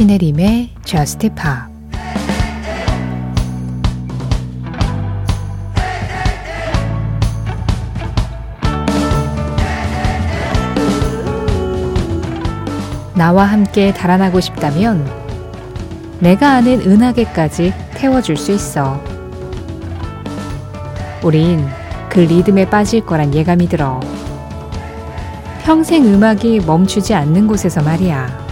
신혜림의 Just Pop 나와 함께 달아나고 싶다면 내가 아는 은하계까지 태워줄 수 있어. 우린 그 리듬에 빠질 거란 예감이 들어. 평생 음악이 멈추지 않는 곳에서 말이야.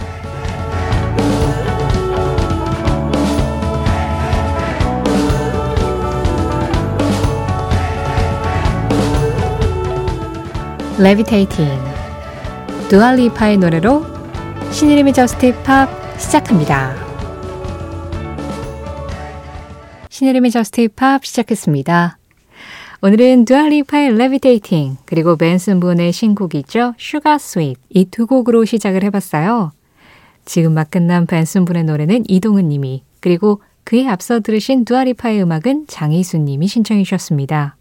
Levitating 두아 리파의 노래로 신혜림의 Just Pop 시작합니다. 신혜림의 Just Pop 시작했습니다. 오늘은 두아 리파의 Levitating 그리고 벤슨 분의 신곡이죠. Sugar Sweet 이 두 곡으로 시작을 해봤어요. 지금 막 끝난 벤슨 분의 노래는 이동은 님이 그리고 그에 앞서 들으신 두아 리파의 음악은 장희수 님이 신청해 주셨습니다.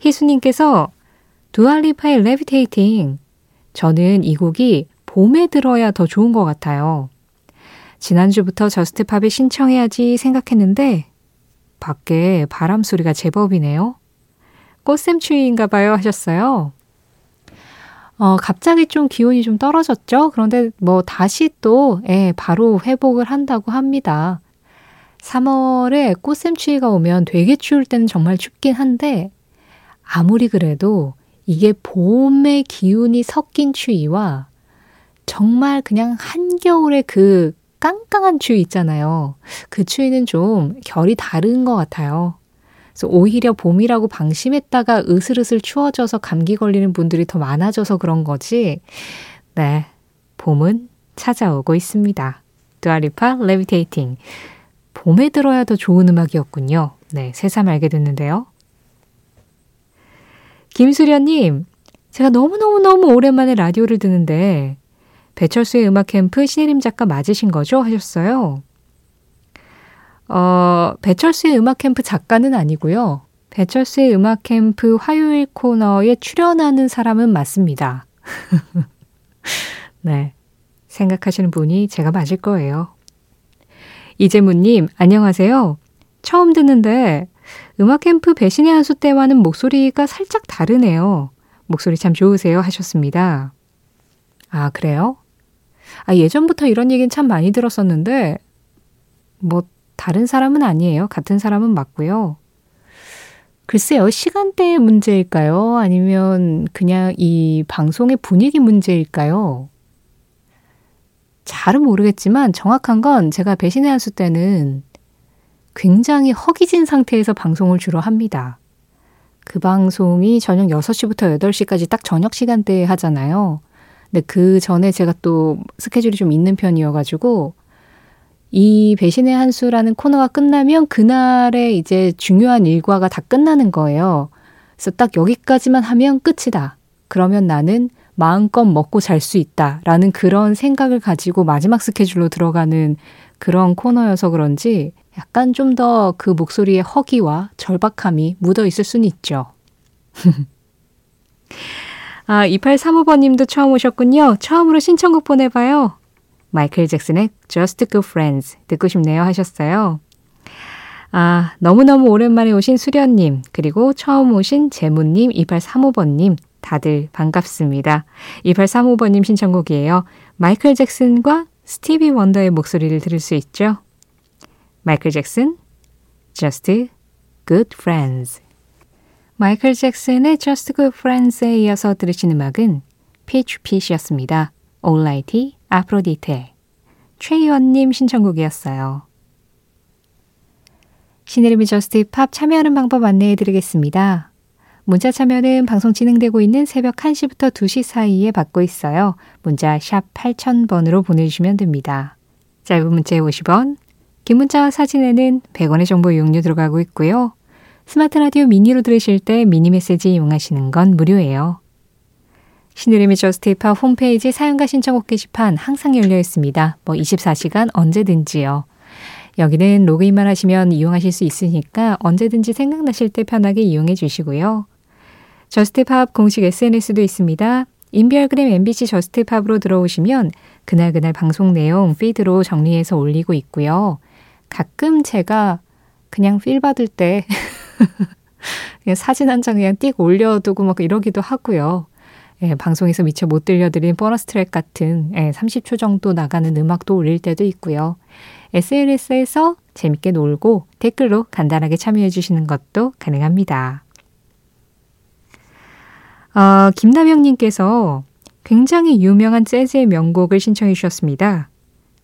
희수님께서 두아 리파의 Levitating 저는 이 곡이 봄에 들어야 더 좋은 것 같아요. 지난주부터 Just Pop에 신청해야지 생각했는데 밖에 바람 소리가 제법이네요. 꽃샘추위인가 봐요 하셨어요. 어, 갑자기 좀 기온이 좀 떨어졌죠? 그런데 뭐 다시 또, 예, 바로 회복을 한다고 합니다. 3월에 꽃샘추위가 오면 되게 추울 때는 정말 춥긴 한데, 아무리 그래도 이게 봄의 기운이 섞인 추위와 정말 그냥 한겨울의 그 깡깡한 추위 있잖아요. 그 추위는 좀 결이 다른 것 같아요. 그래서 오히려 봄이라고 방심했다가 으슬으슬 추워져서 감기 걸리는 분들이 더 많아져서 그런 거지. 네. 봄은 찾아오고 있습니다. 두아리파 레비테이팅. 봄에 들어야 더 좋은 음악이었군요. 네. 새삼 알게 됐는데요. 김수련님, 제가 너무너무너무 오랜만에 라디오를 듣는데, 배철수의 음악 캠프 신혜림 작가 맞으신 거죠? 하셨어요. 어, 배철수의 음악 캠프 작가는 아니고요. 배철수의 음악 캠프 화요일 코너에 출연하는 사람은 맞습니다. 네. 생각하시는 분이 제가 맞을 거예요. 이재문님, 안녕하세요. 처음 듣는데 음악 캠프 배신의 한수 때와는 목소리가 살짝 다르네요. 목소리 참 좋으세요 하셨습니다. 아, 그래요? 아, 예전부터 이런 얘기는 참 많이 들었었는데, 뭐, 다른 사람은 아니에요. 같은 사람은 맞고요. 글쎄요, 시간대의 문제일까요? 아니면 그냥 이 방송의 분위기 문제일까요? 잘은 모르겠지만 정확한 건 제가 배신의 한수 때는 굉장히 허기진 상태에서 방송을 주로 합니다. 그 방송이 저녁 6시부터 8시까지 딱 저녁 시간대에 하잖아요. 근데 그 전에 제가 또 스케줄이 좀 있는 편이어가지고 이 배신의 한 수라는 코너가 끝나면 그날의 이제 중요한 일과가 다 끝나는 거예요. 그래서 딱 여기까지만 하면 끝이다. 그러면 나는 마음껏 먹고 잘 수 있다. 라는 그런 생각을 가지고 마지막 스케줄로 들어가는 그런 코너여서 그런지 약간 좀 더 그 목소리의 허기와 절박함이 묻어 있을 수는 있죠. 아, 2835번 님도 처음 오셨군요. 처음으로 신청곡 보내봐요. 마이클 잭슨의 Just Good Friends 듣고 싶네요 하셨어요. 아, 너무너무 오랜만에 오신 수련님, 그리고 처음 오신 재무님, 2835번님, 다들 반갑습니다. 2835번님 신청곡이에요. 마이클 잭슨과 스티비 원더의 목소리를 들을 수 있죠. 마이클 잭슨, Just Good Friends. 마이클 잭슨의 Just Good Friends에 이어서 들으신 음악은 Peach였습니다. All Nighty, Aphrodite. 최희원님 신청곡이었어요. 신혜림의 Just Pop 참여하는 방법 안내해 드리겠습니다. 문자 참여는 방송 진행되고 있는 새벽 1시부터 2시 사이에 받고 있어요. 문자 샵 8000번으로 보내주시면 됩니다. 짧은 문자에 50원, 긴 문자와 사진에는 100원의 정보 이용료 들어가고 있고요. 스마트 라디오 미니로 들으실 때 미니 메시지 이용하시는 건 무료예요. 신혜림의 Just Pop 홈페이지 사연과 신청곡 게시판 항상 열려 있습니다. 뭐 24시간 언제든지요. 여기는 로그인만 하시면 이용하실 수 있으니까 언제든지 생각나실 때 편하게 이용해 주시고요. Just Pop 공식 SNS도 있습니다. 인별그램 MBC Just Pop으로 들어오시면 그날그날 방송 내용 피드로 정리해서 올리고 있고요. 가끔 제가 그냥 필 받을 때 사진 한 장 그냥 띡 올려두고 막 이러기도 하고요. 예, 방송에서 미처 못 들려드린 보너스 트랙 같은 예, 30초 정도 나가는 음악도 올릴 때도 있고요. SNS에서 재밌게 놀고 댓글로 간단하게 참여해 주시는 것도 가능합니다. 어, 김남영님께서 굉장히 유명한 재즈의 명곡을 신청해 주셨습니다.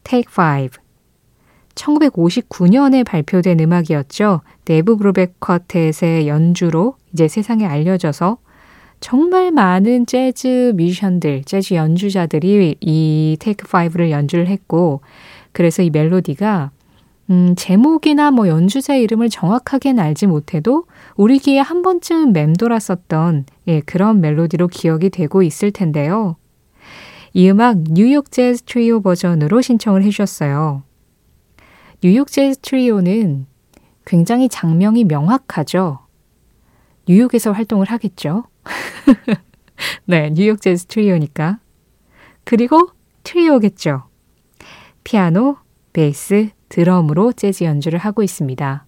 Take 5. 1959년에 발표된 음악이었죠. 내부 그룹의 쿼텟의 연주로 이제 세상에 알려져서 정말 많은 재즈 뮤지션들, 재즈 연주자들이 이 테이크 5를 연주를 했고 그래서 이 멜로디가 음, 제목이나 뭐 연주자 이름을 정확하게는 알지 못해도 우리 귀에 한 번쯤 맴돌았었던 예, 그런 멜로디로 기억이 되고 있을 텐데요. 이 음악 뉴욕 재즈 트리오 버전으로 신청을 해주셨어요. 뉴욕 재즈 트리오는 굉장히 작명이 명확하죠. 뉴욕에서 활동을 하겠죠. 네, 뉴욕 재즈 트리오니까. 그리고 트리오겠죠. 피아노, 베이스, 드럼으로 재즈 연주를 하고 있습니다.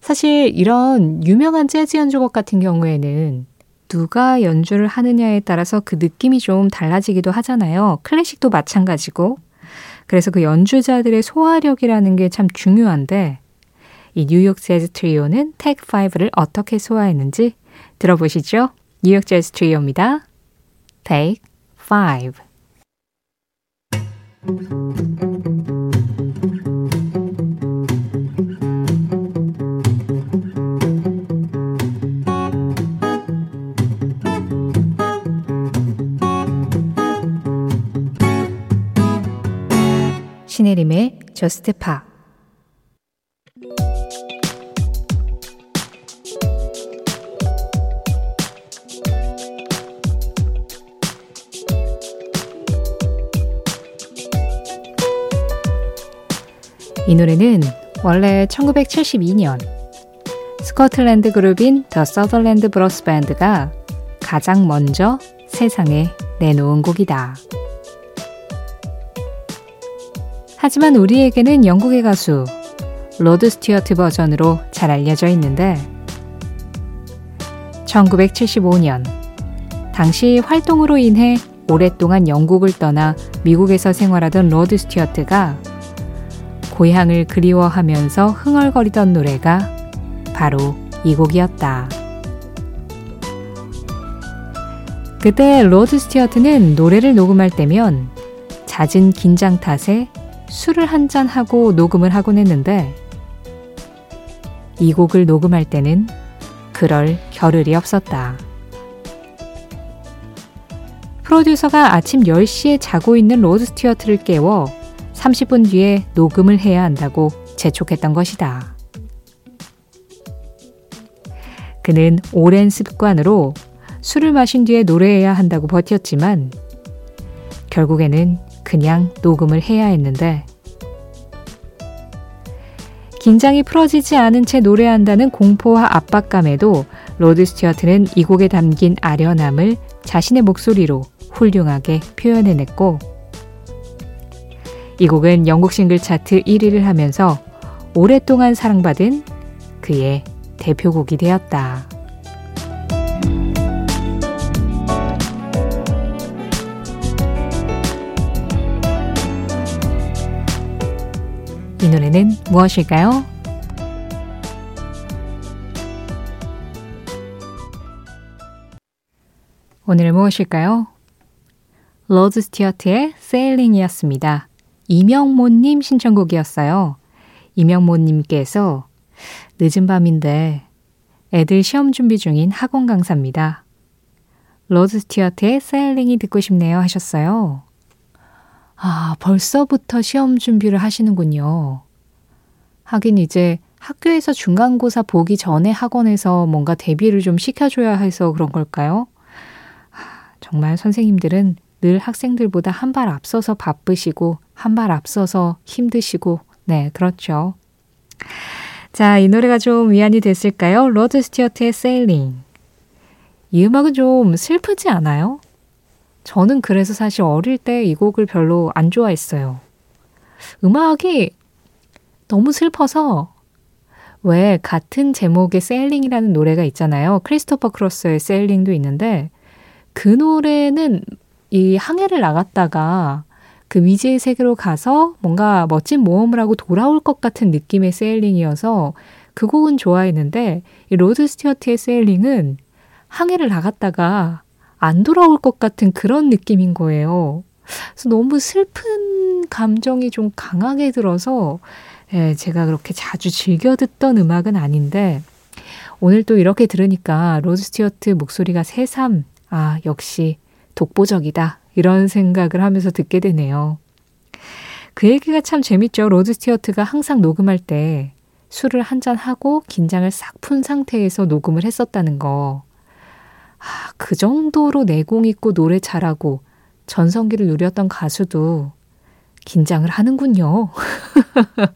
사실 이런 유명한 재즈 연주곡 같은 경우에는 누가 연주를 하느냐에 따라서 그 느낌이 좀 달라지기도 하잖아요. 클래식도 마찬가지고. 그래서 그 연주자들의 소화력이라는 게 참 중요한데 이 뉴욕 재즈 트리오는 택 5를 어떻게 소화했는지 들어보시죠. 뉴욕 재즈 트리오입니다. Take 5 신혜림의 Just Pop 이 노래는 원래 1972년 스코틀랜드 그룹인 더 서덜랜드 브라더스 밴드가 가장 먼저 세상에 내놓은 곡이다. 하지만 우리에게는 영국의 가수 로드 스튜어트 버전으로 잘 알려져 있는데 1975년 당시 활동으로 인해 오랫동안 영국을 떠나 미국에서 생활하던 로드 스튜어트가 고향을 그리워하면서 흥얼거리던 노래가 바로 이 곡이었다. 그때 로드 스튜어트는 노래를 녹음할 때면 잦은 긴장 탓에 술을 한 잔 하고 녹음을 하곤 했는데 이 곡을 녹음할 때는 그럴 겨를이 없었다. 프로듀서가 아침 10시에 자고 있는 로드 스튜어트를 깨워 30분 뒤에 녹음을 해야 한다고 재촉했던 것이다. 그는 오랜 습관으로 술을 마신 뒤에 노래해야 한다고 버텼지만 결국에는 그냥 녹음을 해야 했는데 긴장이 풀어지지 않은 채 노래한다는 공포와 압박감에도 로드 스튜어트는 이 곡에 담긴 아련함을 자신의 목소리로 훌륭하게 표현해냈고 이 곡은 영국 싱글 차트 1위를 하면서 오랫동안 사랑받은 그의 대표곡이 되었다. 이 노래는 무엇일까요? 오늘 무엇일까요? 로드 스튜어트의 Sailing이었습니다. 이명모님 신청곡이었어요. 이명모님께서 늦은 밤인데 애들 시험 준비 중인 학원 강사입니다. 로드 스튜어트의 Sailing이 듣고 싶네요 하셨어요. 아, 벌써부터 시험 준비를 하시는군요. 하긴 이제 학교에서 중간고사 보기 전에 학원에서 뭔가 대비를 좀 시켜줘야 해서 그런 걸까요? 정말 선생님들은 늘 학생들보다 한 발 앞서서 바쁘시고 한 발 앞서서 힘드시고 네 그렇죠. 자, 이 노래가 좀 위안이 됐을까요? 로드 스튜어트의 Sailing. 이 음악은 좀 슬프지 않아요? 저는 그래서 사실 어릴 때 이 곡을 별로 안 좋아했어요. 음악이 너무 슬퍼서 왜 같은 제목의 Sailing이라는 노래가 있잖아요. 크리스토퍼 크로스의 Sailing도 있는데 그 노래는 이 항해를 나갔다가 그 미지의 세계로 가서 뭔가 멋진 모험을 하고 돌아올 것 같은 느낌의 Sailing이어서 그 곡은 좋아했는데 이 로드 스튜어트의 Sailing은 항해를 나갔다가 안 돌아올 것 같은 그런 느낌인 거예요. 그래서 너무 슬픈 감정이 좀 강하게 들어서 예, 제가 그렇게 자주 즐겨 듣던 음악은 아닌데 오늘 또 이렇게 들으니까 로드 스튜어트 목소리가 새삼 아 역시 독보적이다 이런 생각을 하면서 듣게 되네요. 그 얘기가 참 재밌죠. 로드 스튜어트가 항상 녹음할 때 술을 한 잔 하고 긴장을 싹 푼 상태에서 녹음을 했었다는 거. 아, 그 정도로 내공 있고 노래 잘하고 전성기를 누렸던 가수도 긴장을 하는군요.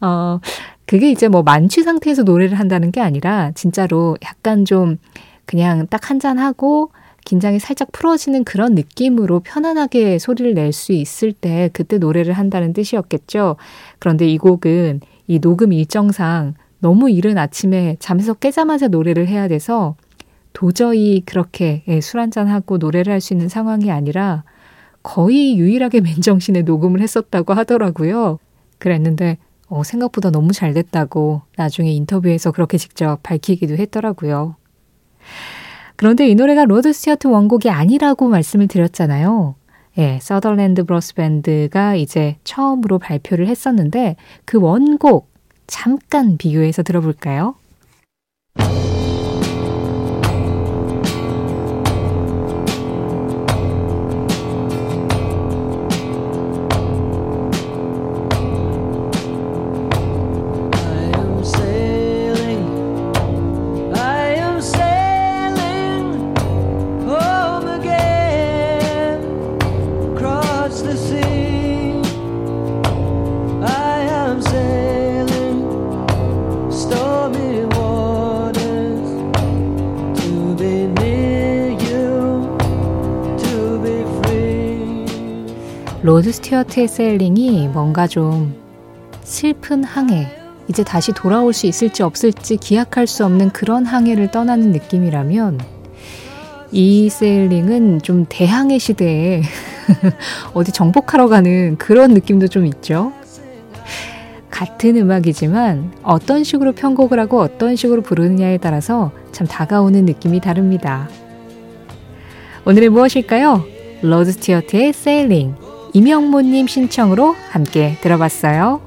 어, 그게 이제 뭐 만취 상태에서 노래를 한다는 게 아니라 진짜로 약간 좀 그냥 딱 한 잔 하고 긴장이 살짝 풀어지는 그런 느낌으로 편안하게 소리를 낼 수 있을 때 그때 노래를 한다는 뜻이었겠죠. 그런데 이 곡은 이 녹음 일정상 너무 이른 아침에 잠에서 깨자마자 노래를 해야 돼서 도저히 그렇게 예, 술 한잔하고 노래를 할 수 있는 상황이 아니라 거의 유일하게 맨정신에 녹음을 했었다고 하더라고요. 그랬는데 어, 생각보다 너무 잘 됐다고 나중에 인터뷰에서 그렇게 직접 밝히기도 했더라고요. 그런데 이 노래가 로드 스튜어트 원곡이 아니라고 말씀을 드렸잖아요. 예, 서덜랜드 브라더스 밴드가 이제 처음으로 발표를 했었는데 그 원곡 잠깐 비교해서 들어볼까요? 스튜어트의 셀링이 뭔가 좀 슬픈 항해, 이제 다시 돌아올 수 있을지 없을지 기약할 수 없는 그런 항해를 떠나는 느낌이라면 이 세일링은 좀 대항해 시대에 어디 정복하러 가는 그런 느낌도 좀 있죠. 같은 음악이지만 어떤 식으로 편곡을 하고 어떤 식으로 부르느냐에 따라서 참 다가오는 느낌이 다릅니다. 오늘은 무엇일까요? 로드 스튜어트의 세일링 이명모님 신청으로 함께 들어봤어요.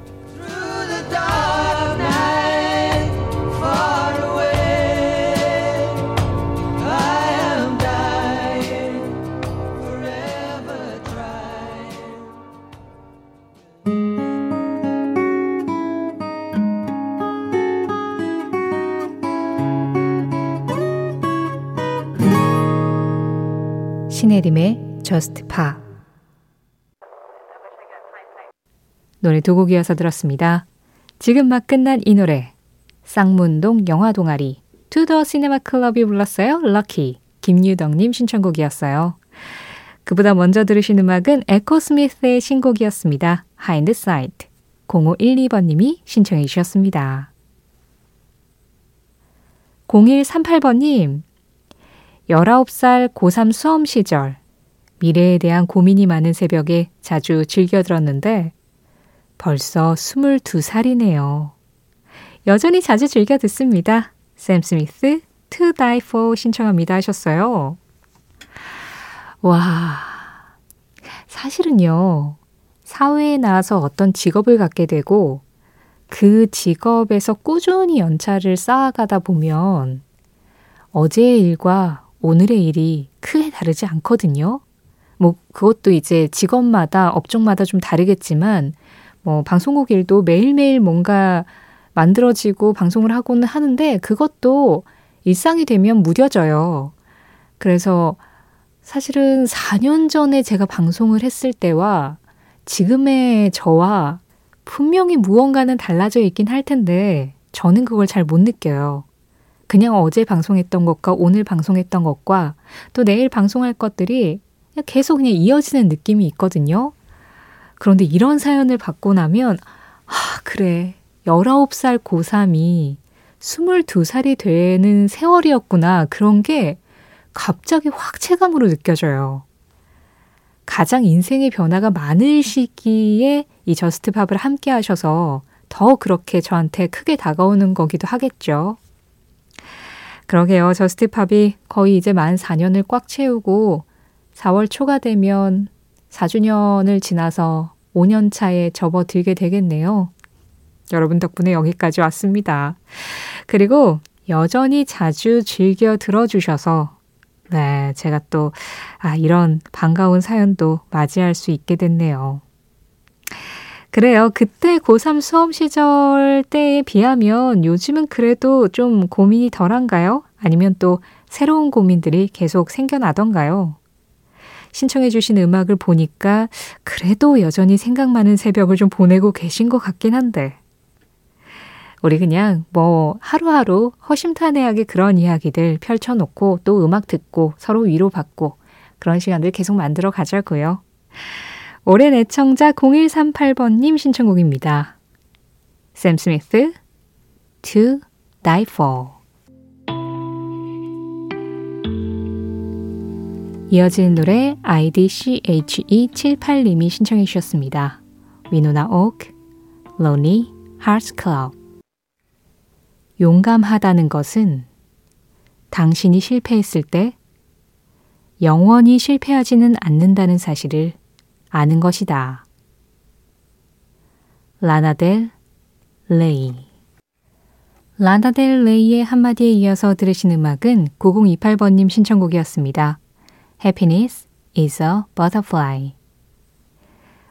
신혜림의 Just Pop 노래 두 곡 이어서 들었습니다. 지금 막 끝난 이 노래 쌍문동 영화 동아리 투 도어 시네마 클럽이 불렀어요. Lucky 김유덕님 신청곡이었어요. 그보다 먼저 들으신 음악은 에코 스미스의 신곡이었습니다. Hindsight 0512번님이 신청해 주셨습니다. 0138번님 19살 고3 수험 시절 미래에 대한 고민이 많은 새벽에 자주 즐겨 들었는데 벌써 22살이네요. 여전히 자주 즐겨 듣습니다. 샘 스미스, To Die For 신청합니다 하셨어요. 와, 사실은요, 사회에 나와서 어떤 직업을 갖게 되고 그 직업에서 꾸준히 연차를 쌓아가다 보면 어제의 일과 오늘의 일이 크게 다르지 않거든요. 뭐, 그것도 이제 직업마다, 업종마다 좀 다르겠지만, 뭐 방송국 일도 매일매일 뭔가 만들어지고 방송을 하고는 하는데 그것도 일상이 되면 무뎌져요. 그래서 사실은 4년 전에 제가 방송을 했을 때와 지금의 저와 분명히 무언가는 달라져 있긴 할 텐데 저는 그걸 잘 못 느껴요. 그냥 어제 방송했던 것과 오늘 방송했던 것과 또 내일 방송할 것들이 계속 그냥 이어지는 느낌이 있거든요. 그런데 이런 사연을 받고 나면, 아, 그래. 19살 고3이 22살이 되는 세월이었구나. 그런 게 갑자기 확 체감으로 느껴져요. 가장 인생의 변화가 많을 시기에 이 Just Pop을 함께 하셔서 더 그렇게 저한테 크게 다가오는 거기도 하겠죠. 그러게요. Just Pop이 거의 이제 만 4년을 꽉 채우고 4월 초가 되면 4주년을 지나서 5년 차에 접어들게 되겠네요. 여러분 덕분에 여기까지 왔습니다. 그리고 여전히 자주 즐겨 들어주셔서 네, 제가 또, 아, 이런 반가운 사연도 맞이할 수 있게 됐네요. 그래요. 그때 고3 수험 시절 때에 비하면 요즘은 그래도 좀 고민이 덜한가요? 아니면 또 새로운 고민들이 계속 생겨나던가요? 신청해 주신 음악을 보니까 그래도 여전히 생각 많은 새벽을 좀 보내고 계신 것 같긴 한데. 우리 그냥 뭐 하루하루 허심탄회하게 그런 이야기들 펼쳐놓고 또 음악 듣고 서로 위로받고 그런 시간들 계속 만들어 가자고요. 올해 애청자 0138번님 신청곡입니다. 샘 스미스, To Die For. 이어지는 노래 IDCHE78님이 신청해 주셨습니다. 위노나 옥, Lonely Hearts Club. 용감하다는 것은 당신이 실패했을 때 영원히 실패하지는 않는다는 사실을 아는 것이다. 라나델 레이 라나델 레이의 한마디에 이어서 들으신 음악은 9028번님 신청곡이었습니다. Happiness is a butterfly.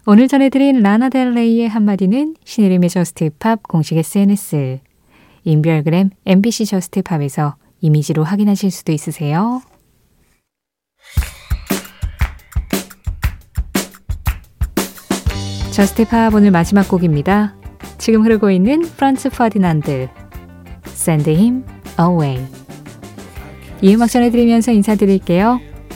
오늘 전해드린 라나델 레이의 한마디는 신혜림의 Just Pop 공식 SNS 인별그램 MBC Just Pop에서 이미지로 확인하실 수도 있으세요. Just Pop 오늘 마지막 곡입니다. 지금 흐르고 있는 프란츠 퍼디난드 Send Him Away 이 음악 전해드리면서 인사드릴게요.